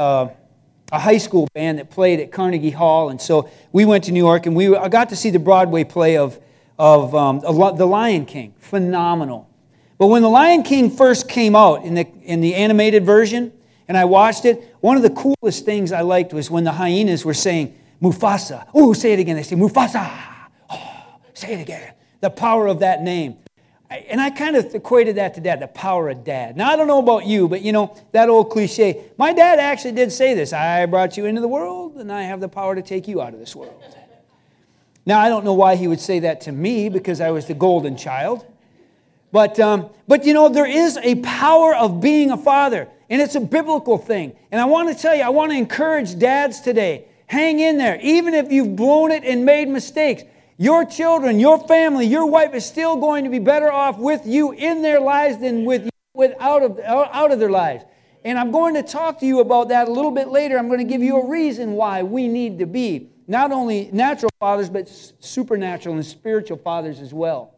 uh, a high school band that played at Carnegie Hall, and so we went to New York, and we I got to see the Broadway play of of um, The Lion King. Phenomenal. But when The Lion King first came out in the in the animated version, and I watched it, one of the coolest things I liked was when the hyenas were saying Mufasa. Oh, say it again. They say Mufasa. Oh, say it again. The power of that name. And I kind of equated that to dad, the power of dad. Now, I don't know about you, but you know, that old cliche. My dad actually did say this I brought you into the world, and I have the power to take you out of this world. Now, I don't know why he would say that to me because I was the golden child. But, um, but you know, there is a power of being a father, and it's a biblical thing. And I want to tell you, I want to encourage dads today hang in there. Even if you've blown it and made mistakes, your children, your family, your wife is still going to be better off with you in their lives than with you without of, out of their lives. And I'm going to talk to you about that a little bit later. I'm going to give you a reason why we need to be not only natural fathers, but supernatural and spiritual fathers as well.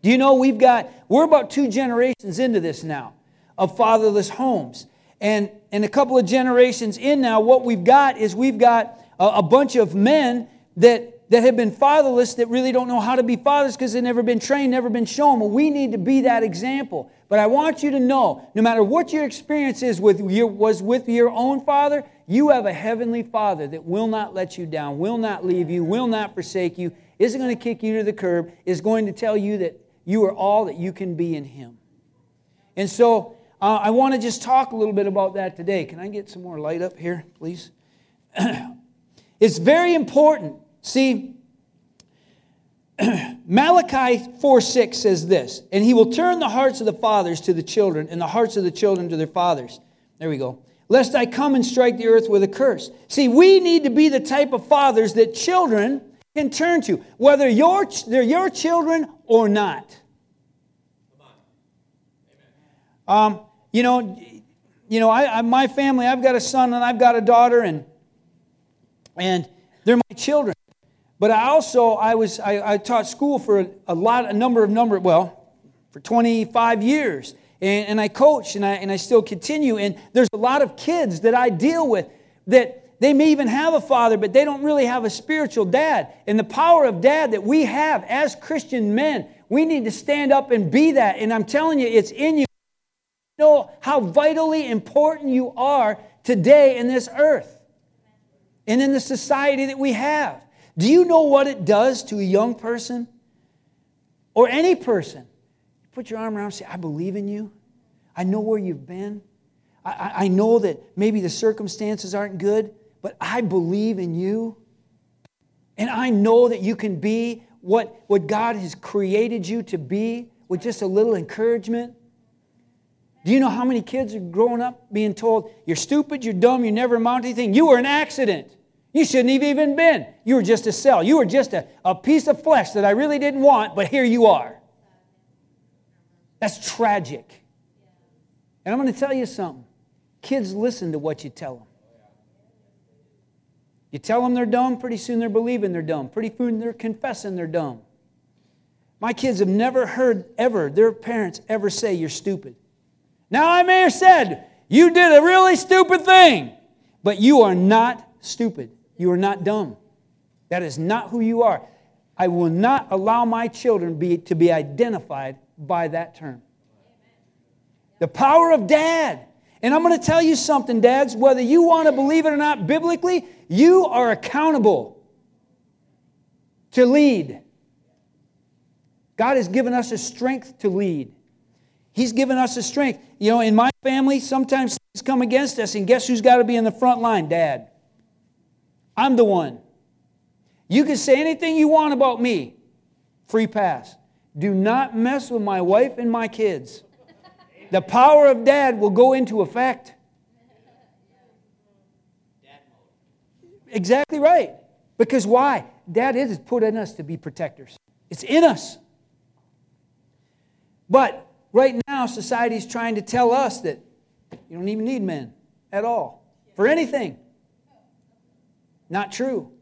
Do you know we've got, we're about two generations into this now of fatherless homes. And, and a couple of generations in now, what we've got is we've got a, a bunch of men that that have been fatherless that really don't know how to be fathers because they've never been trained, never been shown. Well, we need to be that example. But I want you to know no matter what your experience is with your, was with your own father, you have a heavenly father that will not let you down, will not leave you, will not forsake you, isn't going to kick you to the curb, is going to tell you that you are all that you can be in him. And so uh, I want to just talk a little bit about that today. Can I get some more light up here, please? it's very important See, Malachi 4 6 says this, and he will turn the hearts of the fathers to the children, and the hearts of the children to their fathers. There we go. Lest I come and strike the earth with a curse. See, we need to be the type of fathers that children can turn to, whether your, they're your children or not. Um, you know, you know, I, I, my family, I've got a son and I've got a daughter, and and they're my children. But I also, I was, I, I taught school for a, a, lot, a number of number, well, for 25 years. And, and I coach and I, and I still continue. And there's a lot of kids that I deal with that they may even have a father, but they don't really have a spiritual dad. And the power of dad that we have as Christian men, we need to stand up and be that. And I'm telling you, it's in you. you know how vitally important you are today in this earth and in the society that we have. Do you know what it does to a young person or any person? Put your arm around and say, I believe in you. I know where you've been. I, I know that maybe the circumstances aren't good, but I believe in you. And I know that you can be what, what God has created you to be with just a little encouragement. Do you know how many kids are growing up being told, You're stupid, you're dumb, you never amount to anything? You were an accident. You shouldn't have even been. You were just a cell. You were just a, a piece of flesh that I really didn't want, but here you are. That's tragic. And I'm going to tell you something. Kids listen to what you tell them. You tell them they're dumb, pretty soon they're believing they're dumb. Pretty soon they're confessing they're dumb. My kids have never heard ever their parents ever say you're stupid. Now I may have said you did a really stupid thing, but you are not stupid. You are not dumb. That is not who you are. I will not allow my children be, to be identified by that term. The power of dad. And I'm going to tell you something, dads, whether you want to believe it or not biblically, you are accountable to lead. God has given us a strength to lead. He's given us a strength. You know, in my family, sometimes things come against us, and guess who's got to be in the front line? Dad. I'm the one. You can say anything you want about me. Free pass. Do not mess with my wife and my kids. The power of dad will go into effect. Exactly right. Because why? Dad is put in us to be protectors. It's in us. But right now, society is trying to tell us that you don't even need men at all for anything. Not true.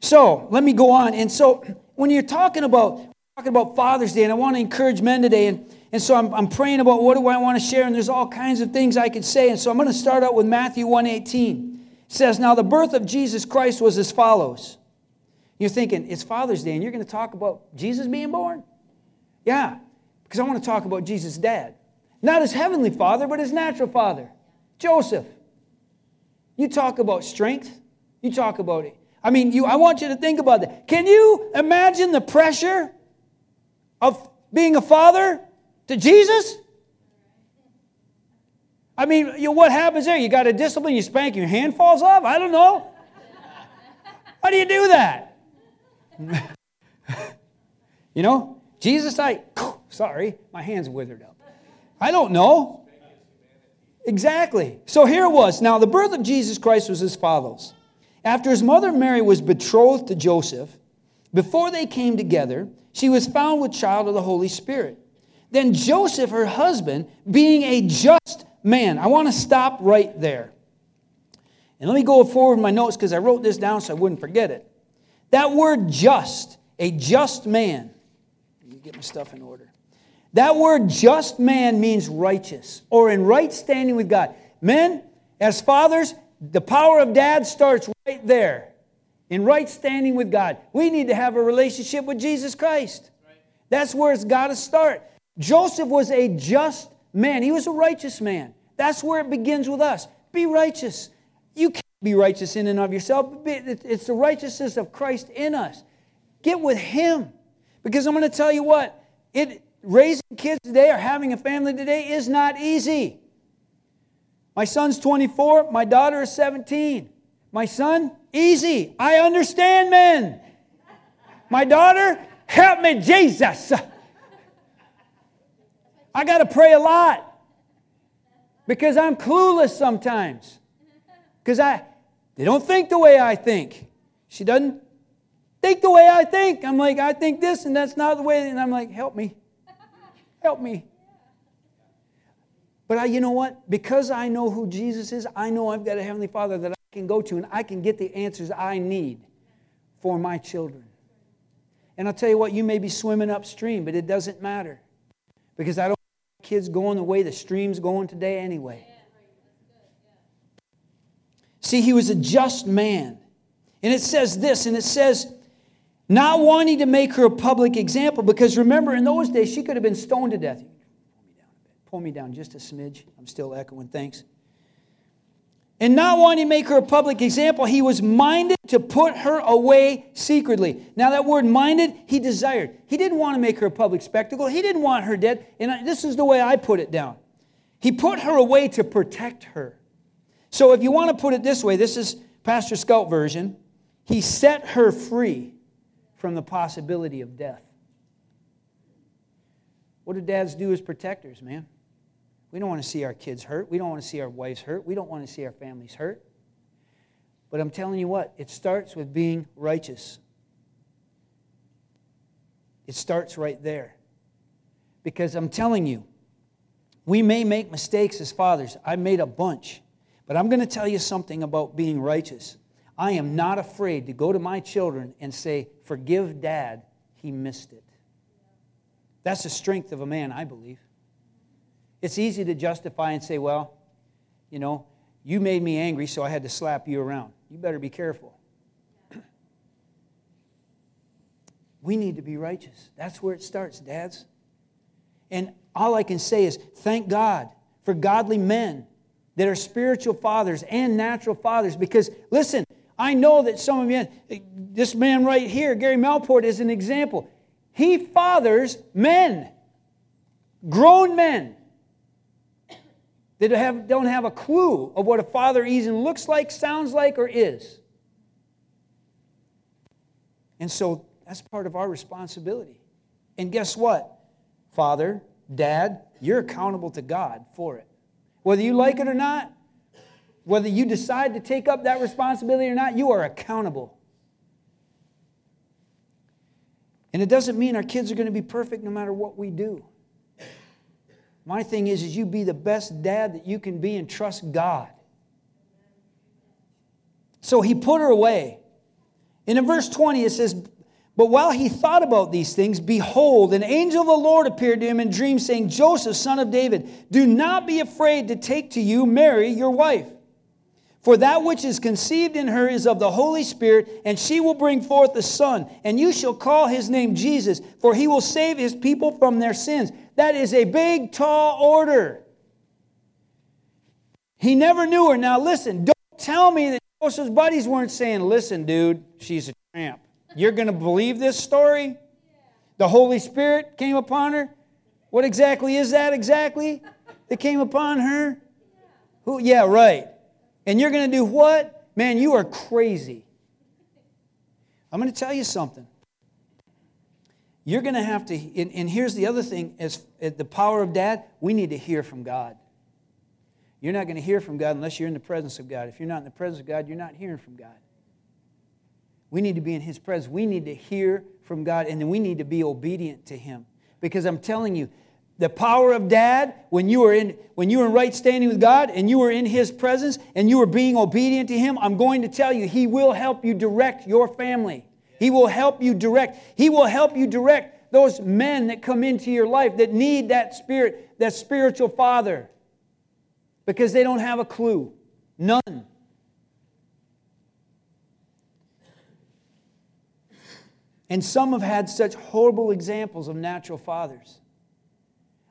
So let me go on. And so when you're talking about talking about Father's Day, and I want to encourage men today, and, And so I'm, I'm praying about what do I want to share, and there's all kinds of things I could say. And so I'm going to start out with Matthew 1:18. It says, Now the birth of Jesus Christ was as follows. You're thinking, it's Father's Day, and you're going to talk about Jesus being born? Yeah, because I want to talk about Jesus' dad. Not his heavenly father, but his natural father, Joseph. You talk about strength. You talk about it. I mean, you, I want you to think about that. Can you imagine the pressure of being a father to Jesus? I mean, you what happens there? You got a discipline, you spank, your hand falls off? I don't know. How do you do that? you know, Jesus, I, sorry, my hand's withered up. I don't know. Exactly. So here it was. Now, the birth of Jesus Christ was as follows. After his mother Mary was betrothed to Joseph, before they came together, she was found with child of the Holy Spirit. Then Joseph, her husband, being a just man, I want to stop right there. And let me go forward in my notes because I wrote this down so I wouldn't forget it. That word just, a just man. Let me get my stuff in order. That word just man means righteous or in right standing with God. Men, as fathers, the power of dad starts right there in right standing with God. We need to have a relationship with Jesus Christ. That's where it's got to start. Joseph was a just man, he was a righteous man. That's where it begins with us. Be righteous. You can't be righteous in and of yourself, it's the righteousness of Christ in us. Get with him. Because I'm going to tell you what, it, raising kids today or having a family today is not easy. My son's 24, my daughter is 17. My son, easy. I understand men. My daughter, help me, Jesus. I got to pray a lot because I'm clueless sometimes. Because I, they don't think the way I think. She doesn't think the way I think. I'm like, I think this, and that's not the way. And I'm like, help me. Help me. But I, you know what? Because I know who Jesus is, I know I've got a Heavenly Father that I can go to and I can get the answers I need for my children. And I'll tell you what, you may be swimming upstream, but it doesn't matter. Because I don't want kids going the way the stream's going today anyway. See, he was a just man. And it says this, and it says, not wanting to make her a public example, because remember, in those days, she could have been stoned to death. Pull me down just a smidge. I'm still echoing. Thanks. And not wanting to make her a public example, he was minded to put her away secretly. Now, that word minded, he desired. He didn't want to make her a public spectacle. He didn't want her dead. And this is the way I put it down. He put her away to protect her. So, if you want to put it this way, this is Pastor Scout version. He set her free from the possibility of death. What do dads do as protectors, man? We don't want to see our kids hurt. We don't want to see our wives hurt. We don't want to see our families hurt. But I'm telling you what, it starts with being righteous. It starts right there. Because I'm telling you, we may make mistakes as fathers. I made a bunch. But I'm going to tell you something about being righteous. I am not afraid to go to my children and say, Forgive dad, he missed it. That's the strength of a man, I believe. It's easy to justify and say, Well, you know, you made me angry, so I had to slap you around. You better be careful. we need to be righteous. That's where it starts, dads. And all I can say is thank God for godly men that are spiritual fathers and natural fathers because, listen, I know that some of you, this man right here, Gary Melport, is an example. He fathers men, grown men, that have, don't have a clue of what a father even looks like, sounds like, or is. And so that's part of our responsibility. And guess what? Father, dad, you're accountable to God for it. Whether you like it or not, whether you decide to take up that responsibility or not, you are accountable. And it doesn't mean our kids are going to be perfect no matter what we do. My thing is, is you be the best dad that you can be and trust God. So he put her away. And in verse 20, it says, But while he thought about these things, behold, an angel of the Lord appeared to him in dreams, saying, Joseph, son of David, do not be afraid to take to you Mary, your wife. For that which is conceived in her is of the Holy Spirit, and she will bring forth a son, and you shall call his name Jesus, for he will save his people from their sins. That is a big, tall order. He never knew her. Now, listen, don't tell me that Joseph's buddies weren't saying, Listen, dude, she's a tramp. You're going to believe this story? The Holy Spirit came upon her? What exactly is that exactly that came upon her? Who? Yeah, right. And you're going to do what? Man, you are crazy. I'm going to tell you something. You're going to have to, and, and here's the other thing as the power of dad, we need to hear from God. You're not going to hear from God unless you're in the presence of God. If you're not in the presence of God, you're not hearing from God. We need to be in His presence. We need to hear from God, and then we need to be obedient to Him. Because I'm telling you, the power of dad when you were in when you were in right standing with god and you were in his presence and you were being obedient to him i'm going to tell you he will help you direct your family. He will help you direct he will help you direct those men that come into your life that need that spirit that spiritual father. Because they don't have a clue. None. And some have had such horrible examples of natural fathers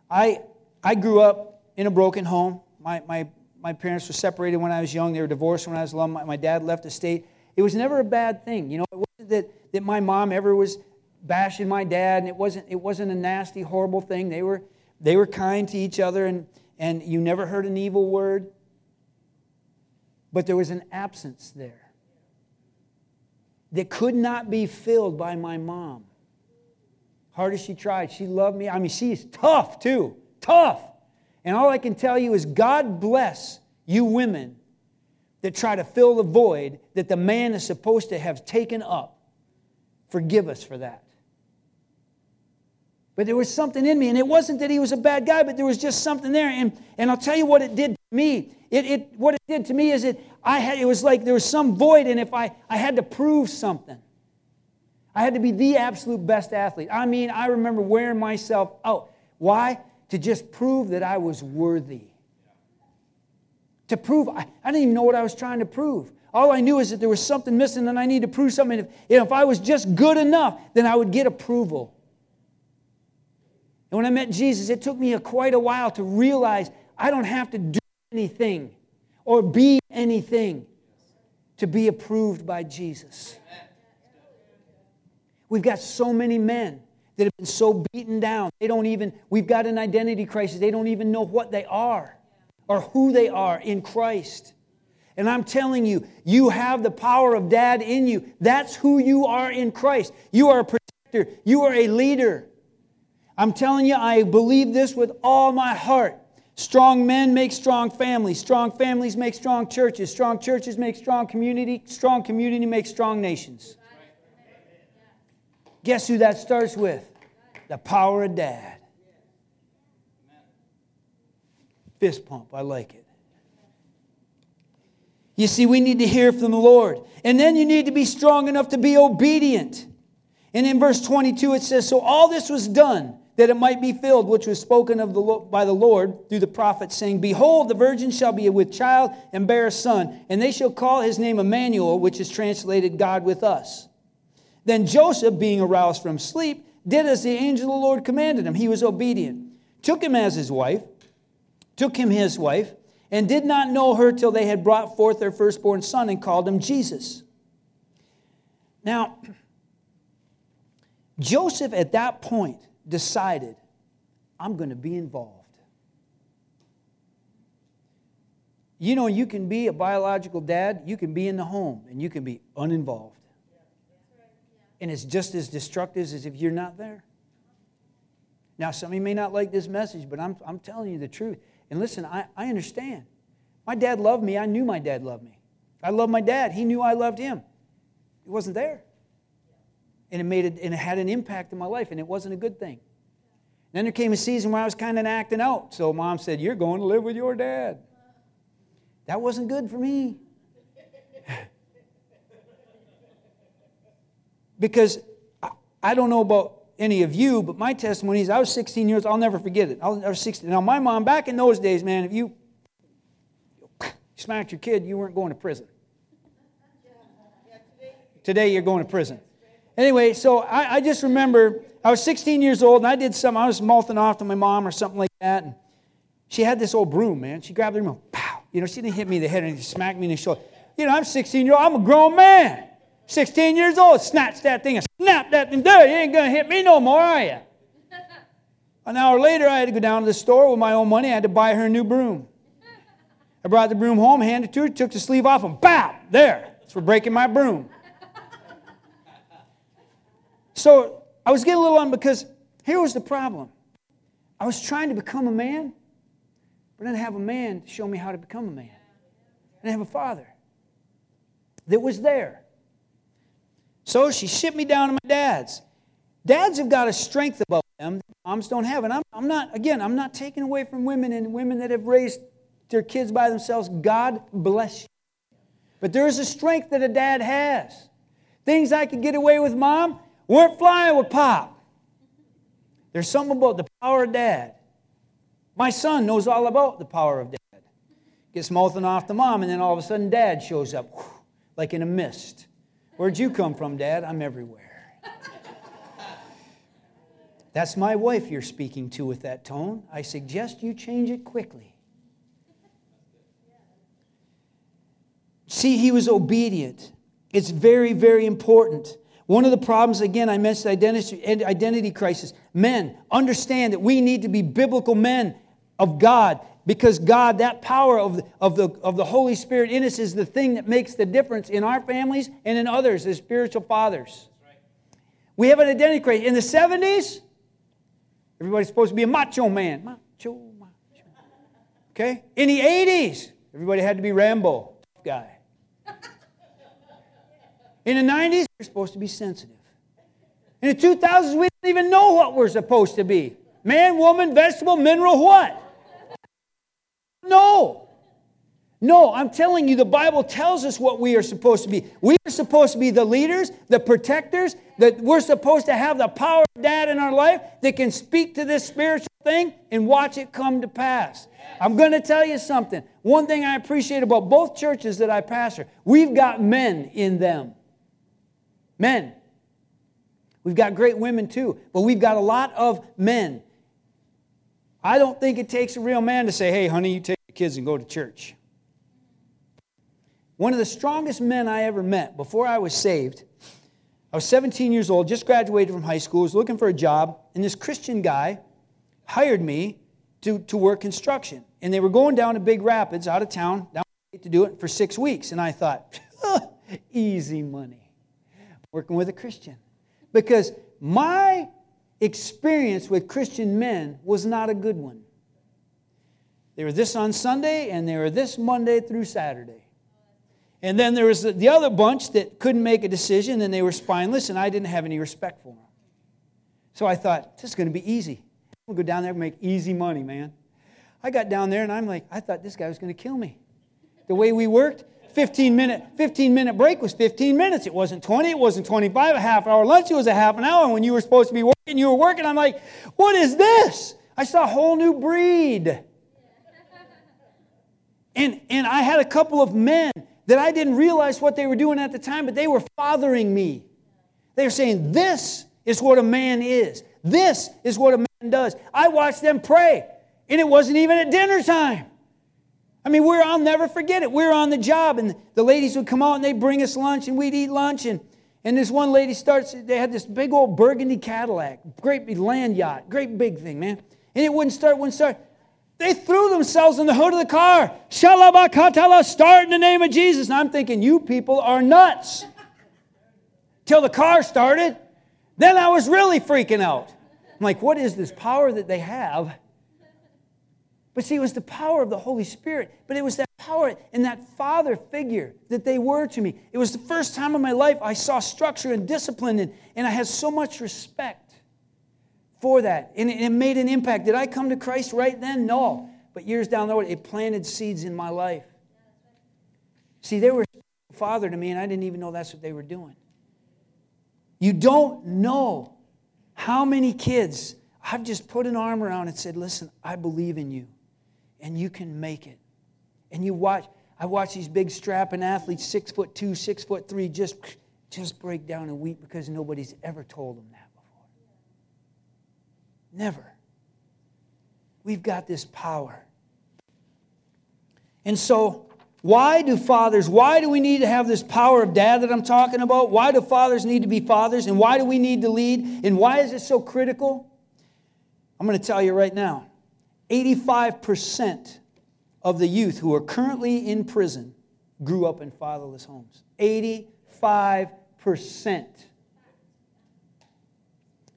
I, I grew up in a broken home. My, my, my parents were separated when I was young. They were divorced when I was young. My, my dad left the state. It was never a bad thing. You know, it wasn't that, that my mom ever was bashing my dad, and it wasn't, it wasn't a nasty, horrible thing. They were, they were kind to each other, and, and you never heard an evil word. But there was an absence there that could not be filled by my mom hard as she tried. She loved me. I mean, she's tough too. Tough. And all I can tell you is God bless you women that try to fill the void that the man is supposed to have taken up. Forgive us for that. But there was something in me, and it wasn't that he was a bad guy, but there was just something there. And, and I'll tell you what it did to me. It, it, what it did to me is it, I had, it was like there was some void, and if I, I had to prove something. I had to be the absolute best athlete. I mean, I remember wearing myself out. Why? To just prove that I was worthy. To prove, I, I didn't even know what I was trying to prove. All I knew is that there was something missing and I needed to prove something. If, if I was just good enough, then I would get approval. And when I met Jesus, it took me a, quite a while to realize I don't have to do anything or be anything to be approved by Jesus. We've got so many men that have been so beaten down. They don't even, we've got an identity crisis. They don't even know what they are or who they are in Christ. And I'm telling you, you have the power of dad in you. That's who you are in Christ. You are a protector, you are a leader. I'm telling you, I believe this with all my heart. Strong men make strong families. Strong families make strong churches. Strong churches make strong community. Strong community makes strong nations. Guess who that starts with? The power of dad. Fist pump. I like it. You see, we need to hear from the Lord. And then you need to be strong enough to be obedient. And in verse 22, it says, So all this was done that it might be filled, which was spoken of the, by the Lord through the prophet, saying, Behold, the virgin shall be with child and bear a son, and they shall call his name Emmanuel, which is translated God with us. Then Joseph, being aroused from sleep, did as the angel of the Lord commanded him. He was obedient. Took him as his wife, took him his wife, and did not know her till they had brought forth their firstborn son and called him Jesus. Now, Joseph at that point decided, I'm going to be involved. You know, you can be a biological dad, you can be in the home, and you can be uninvolved and it's just as destructive as if you're not there. Now, some of you may not like this message, but I'm, I'm telling you the truth. And listen, I, I understand. My dad loved me. I knew my dad loved me. I loved my dad. He knew I loved him. He wasn't there. And it, made it, and it had an impact in my life, and it wasn't a good thing. Then there came a season where I was kind of acting out. So mom said, You're going to live with your dad. That wasn't good for me. Because I don't know about any of you, but my testimony is I was 16 years, old, I'll never forget it. I was 16. Now, my mom, back in those days, man, if you smacked your kid, you weren't going to prison. Today, you're going to prison. Anyway, so I, I just remember I was 16 years old and I did something. I was mouthing off to my mom or something like that. And she had this old broom, man. She grabbed the broom, pow. You know, she didn't hit me in the head and she smacked me in the shoulder. You know, I'm 16 years old. I'm a grown man. 16 years old. Snatched that thing and snapped that thing. There, you ain't going to hit me no more, are you? An hour later, I had to go down to the store with my own money. I had to buy her a new broom. I brought the broom home, handed it to her, took the sleeve off, and bam, there. That's for breaking my broom. So I was getting a little on because here was the problem. I was trying to become a man, but I didn't have a man to show me how to become a man. I didn't have a father that was there. So she shipped me down to my dad's. Dads have got a strength about them moms don't have. And I'm, I'm not, again, I'm not taking away from women and women that have raised their kids by themselves. God bless you. But there is a strength that a dad has. Things I could get away with mom weren't flying with pop. There's something about the power of dad. My son knows all about the power of dad. Gets mouthing off the mom, and then all of a sudden dad shows up, whew, like in a mist. Where'd you come from, dad? I'm everywhere. That's my wife you're speaking to with that tone. I suggest you change it quickly. See, he was obedient. It's very, very important. One of the problems, again, I mentioned identity, identity crisis. Men, understand that we need to be biblical men of God because God, that power of the, of, the, of the Holy Spirit in us is the thing that makes the difference in our families and in others as spiritual fathers. We have an identity crisis. In the 70s, everybody's supposed to be a macho man. Macho, macho. Okay? In the 80s, everybody had to be Rambo, guy. In the 90s, we're supposed to be sensitive. In the 2000s, we didn't even know what we're supposed to be man, woman, vegetable, mineral, what? No. No, I'm telling you, the Bible tells us what we are supposed to be. We are supposed to be the leaders, the protectors, that we're supposed to have the power of dad in our life that can speak to this spiritual thing and watch it come to pass. I'm going to tell you something. One thing I appreciate about both churches that I pastor, we've got men in them. Men. We've got great women too, but we've got a lot of men. I don't think it takes a real man to say, hey, honey, you take the kids and go to church. One of the strongest men I ever met before I was saved, I was 17 years old, just graduated from high school, was looking for a job, and this Christian guy hired me to, to work construction. And they were going down to Big Rapids, out of town, down to do it for six weeks. And I thought, easy money, working with a Christian. Because my experience with Christian men was not a good one. They were this on Sunday, and they were this Monday through Saturday. And then there was the other bunch that couldn't make a decision, and they were spineless, and I didn't have any respect for them. So I thought, this is going to be easy. I'm going to go down there and make easy money, man. I got down there, and I'm like, I thought this guy was going to kill me. The way we worked, 15 minute 15 minute break was 15 minutes. It wasn't 20 it wasn't 25 a half hour lunch it was a half an hour when you were supposed to be working you were working. I'm like what is this? I saw a whole new breed. And and i had a couple of men that i didn't realize what they were doing at the time but they were fathering me. They were saying this is what a man is. This is what a man does. I watched them pray and it wasn't even at dinner time I mean, we're, I'll never forget it. We are on the job, and the ladies would come out and they'd bring us lunch, and we'd eat lunch. And, and this one lady starts, they had this big old burgundy Cadillac, great big land yacht, great big thing, man. And it wouldn't start, wouldn't start. They threw themselves in the hood of the car. Shalabakatala, start in the name of Jesus. And I'm thinking, you people are nuts. Till the car started. Then I was really freaking out. I'm like, what is this power that they have? But see, it was the power of the Holy Spirit, but it was that power and that father figure that they were to me. It was the first time in my life I saw structure and discipline, and, and I had so much respect for that. And it, it made an impact. Did I come to Christ right then? No. But years down the road, it planted seeds in my life. See, they were father to me, and I didn't even know that's what they were doing. You don't know How many kids I've just put an arm around and said, Listen, I believe in you, and you can make it. And you watch, I watch these big strapping athletes, six foot two, six foot three, just, just break down and weep because nobody's ever told them that before. Never. We've got this power. And so, why do fathers, why do we need to have this power of dad that I'm talking about? Why do fathers need to be fathers? And why do we need to lead? And why is it so critical? I'm going to tell you right now 85% of the youth who are currently in prison grew up in fatherless homes. 85%.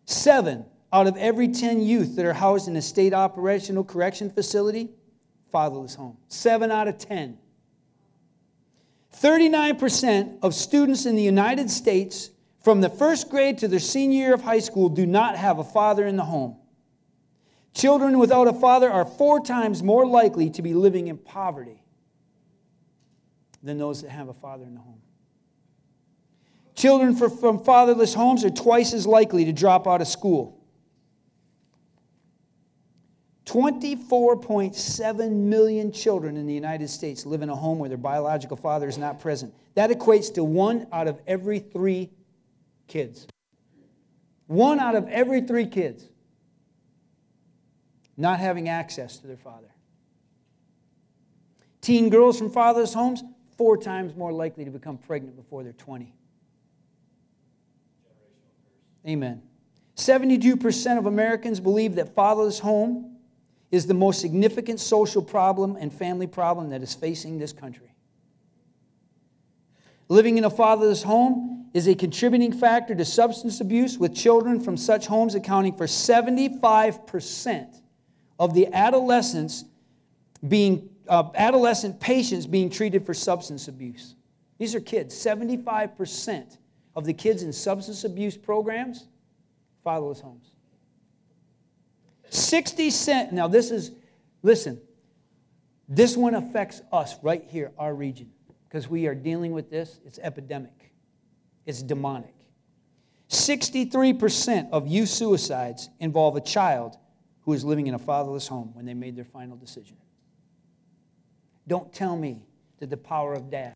Seven out of every 10 youth that are housed in a state operational correction facility, fatherless home. Seven out of 10. 39% of students in the United States from the first grade to their senior year of high school do not have a father in the home. Children without a father are four times more likely to be living in poverty than those that have a father in the home. Children from fatherless homes are twice as likely to drop out of school. 24.7 million children in the United States live in a home where their biological father is not present. That equates to one out of every three kids. One out of every three kids not having access to their father. Teen girls from fatherless homes, four times more likely to become pregnant before they're 20. Amen. 72% of Americans believe that fatherless home is the most significant social problem and family problem that is facing this country. Living in a fatherless home is a contributing factor to substance abuse, with children from such homes accounting for 75% of the adolescents being uh, adolescent patients being treated for substance abuse. These are kids. 75% of the kids in substance abuse programs, fatherless homes. 60 cent. Now, this is, listen, this one affects us right here, our region, because we are dealing with this. It's epidemic, it's demonic. 63% of youth suicides involve a child who was living in a fatherless home when they made their final decision. Don't tell me that the power of dad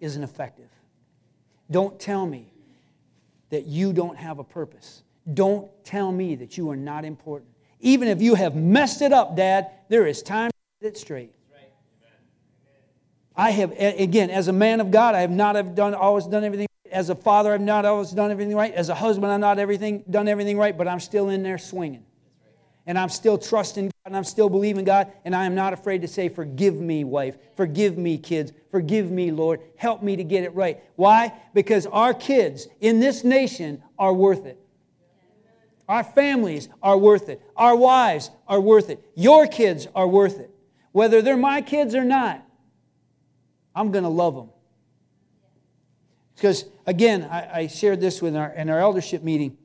isn't effective. Don't tell me that you don't have a purpose. Don't tell me that you are not important. Even if you have messed it up, Dad, there is time to get it straight. I have, again, as a man of God, I have not have done, always done everything. As a father, I've not always done everything right. As a husband, I've not everything, done everything right, but I'm still in there swinging and I'm still trusting God and I'm still believing God, and I am not afraid to say, Forgive me, wife. Forgive me, kids. Forgive me, Lord. Help me to get it right. Why? Because our kids in this nation are worth it. Our families are worth it. Our wives are worth it. Your kids are worth it. Whether they're my kids or not, I'm going to love them. Because, again, I, I shared this with our, in our eldership meeting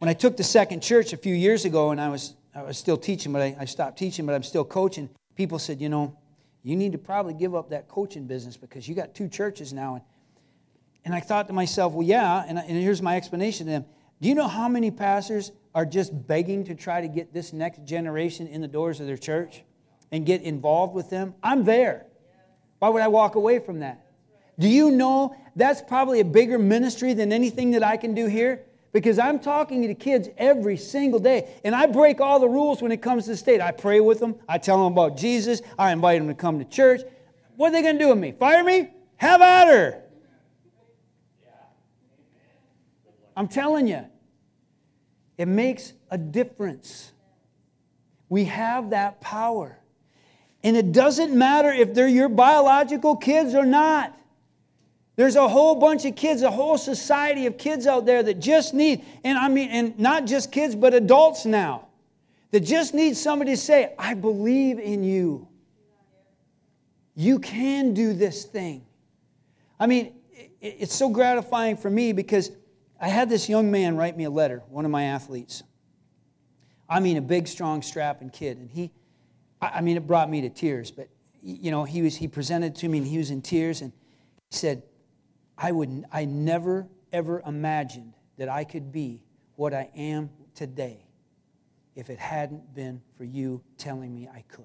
when I took the second church a few years ago, and I was, I was still teaching, but I, I stopped teaching, but I'm still coaching, people said, you know, you need to probably give up that coaching business because you got two churches now. And, and I thought to myself, well, yeah, and, and here's my explanation to them. Do you know how many pastors are just begging to try to get this next generation in the doors of their church and get involved with them? I'm there. Why would I walk away from that? Do you know that's probably a bigger ministry than anything that I can do here? Because I'm talking to kids every single day. And I break all the rules when it comes to the state. I pray with them, I tell them about Jesus, I invite them to come to church. What are they going to do with me? Fire me? Have at her. I'm telling you, it makes a difference. We have that power. And it doesn't matter if they're your biological kids or not. There's a whole bunch of kids, a whole society of kids out there that just need, and I mean, and not just kids, but adults now, that just need somebody to say, I believe in you. You can do this thing. I mean, it's so gratifying for me because I had this young man write me a letter, one of my athletes. I mean, a big, strong, strapping kid. And he, I mean, it brought me to tears, but, you know, he, was, he presented to me and he was in tears and he said, I would I never ever imagined that I could be what I am today if it hadn't been for you telling me I could.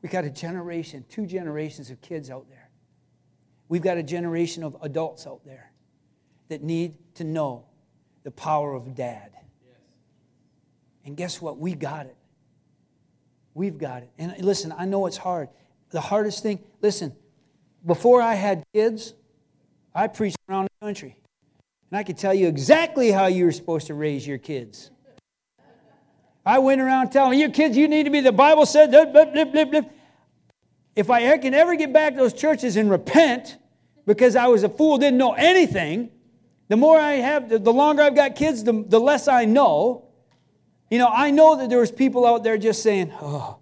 We got a generation, two generations of kids out there. We've got a generation of adults out there that need to know the power of dad. Yes. And guess what? We got it. We've got it. And listen, I know it's hard. The hardest thing, listen, before I had kids, I preached around the country. And I could tell you exactly how you were supposed to raise your kids. I went around telling you kids, you need to be, the Bible said, if I can ever get back to those churches and repent because I was a fool, didn't know anything, the more I have, the longer I've got kids, the, the less I know. You know, I know that there was people out there just saying, oh,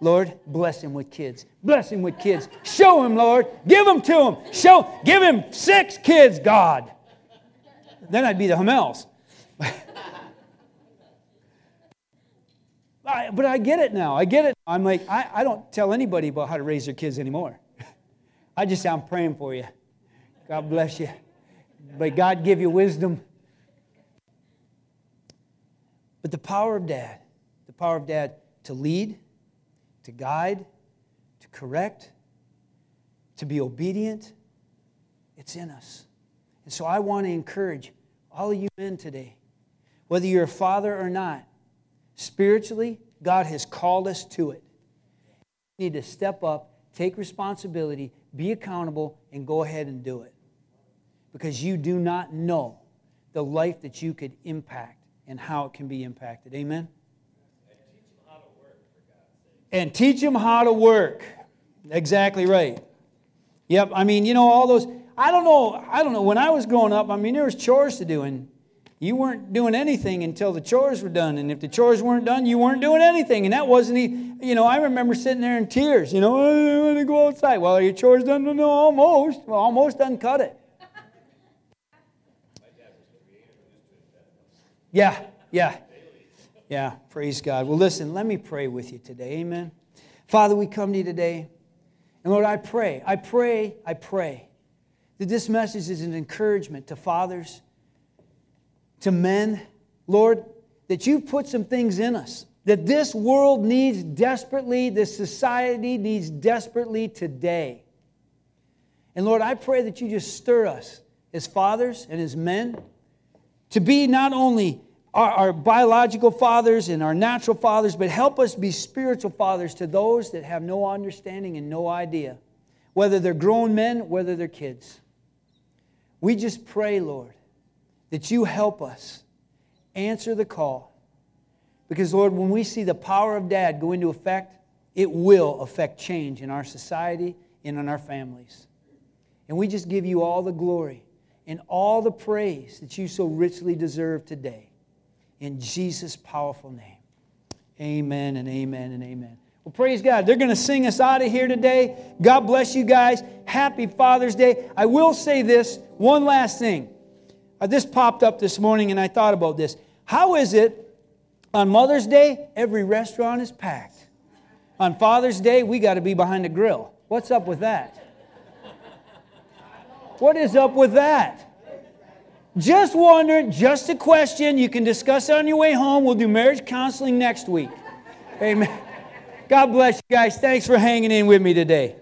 Lord, bless him with kids. Bless him with kids. Show him, Lord. Give them to him. Show, give him six kids, God. Then I'd be the Hamels. but I get it now. I get it. I'm like, I, I don't tell anybody about how to raise their kids anymore. I just say, I'm praying for you. God bless you. But God give you wisdom. But the power of dad, the power of dad to lead, to guide, correct, to be obedient. It's in us. And so I want to encourage all of you men today, whether you're a father or not, spiritually, God has called us to it. You need to step up, take responsibility, be accountable, and go ahead and do it. Because you do not know the life that you could impact and how it can be impacted. Amen? and teach them how to work. Exactly right. Yep, I mean, you know, all those, I don't know, I don't know. When I was growing up, I mean, there was chores to do, and you weren't doing anything until the chores were done. And if the chores weren't done, you weren't doing anything. And that wasn't, you know, I remember sitting there in tears, you know, oh, I want to go outside. Well, are your chores done? No, no almost. Well, almost done cut it. Yeah, yeah. Yeah, praise God. Well, listen, let me pray with you today. Amen. Father, we come to you today. And Lord, I pray, I pray, I pray that this message is an encouragement to fathers, to men. Lord, that you've put some things in us that this world needs desperately, this society needs desperately today. And Lord, I pray that you just stir us as fathers and as men to be not only our, our biological fathers and our natural fathers, but help us be spiritual fathers to those that have no understanding and no idea, whether they're grown men, whether they're kids. We just pray, Lord, that you help us answer the call. Because, Lord, when we see the power of dad go into effect, it will affect change in our society and in our families. And we just give you all the glory and all the praise that you so richly deserve today in Jesus' powerful name. Amen and amen and amen. Well, praise God. They're going to sing us out of here today. God bless you guys. Happy Father's Day. I will say this one last thing. Uh, this popped up this morning and I thought about this. How is it on Mother's Day, every restaurant is packed? On Father's Day, we got to be behind the grill. What's up with that? What is up with that? Just wondering, just a question. You can discuss it on your way home. We'll do marriage counseling next week. Amen. God bless you guys. Thanks for hanging in with me today.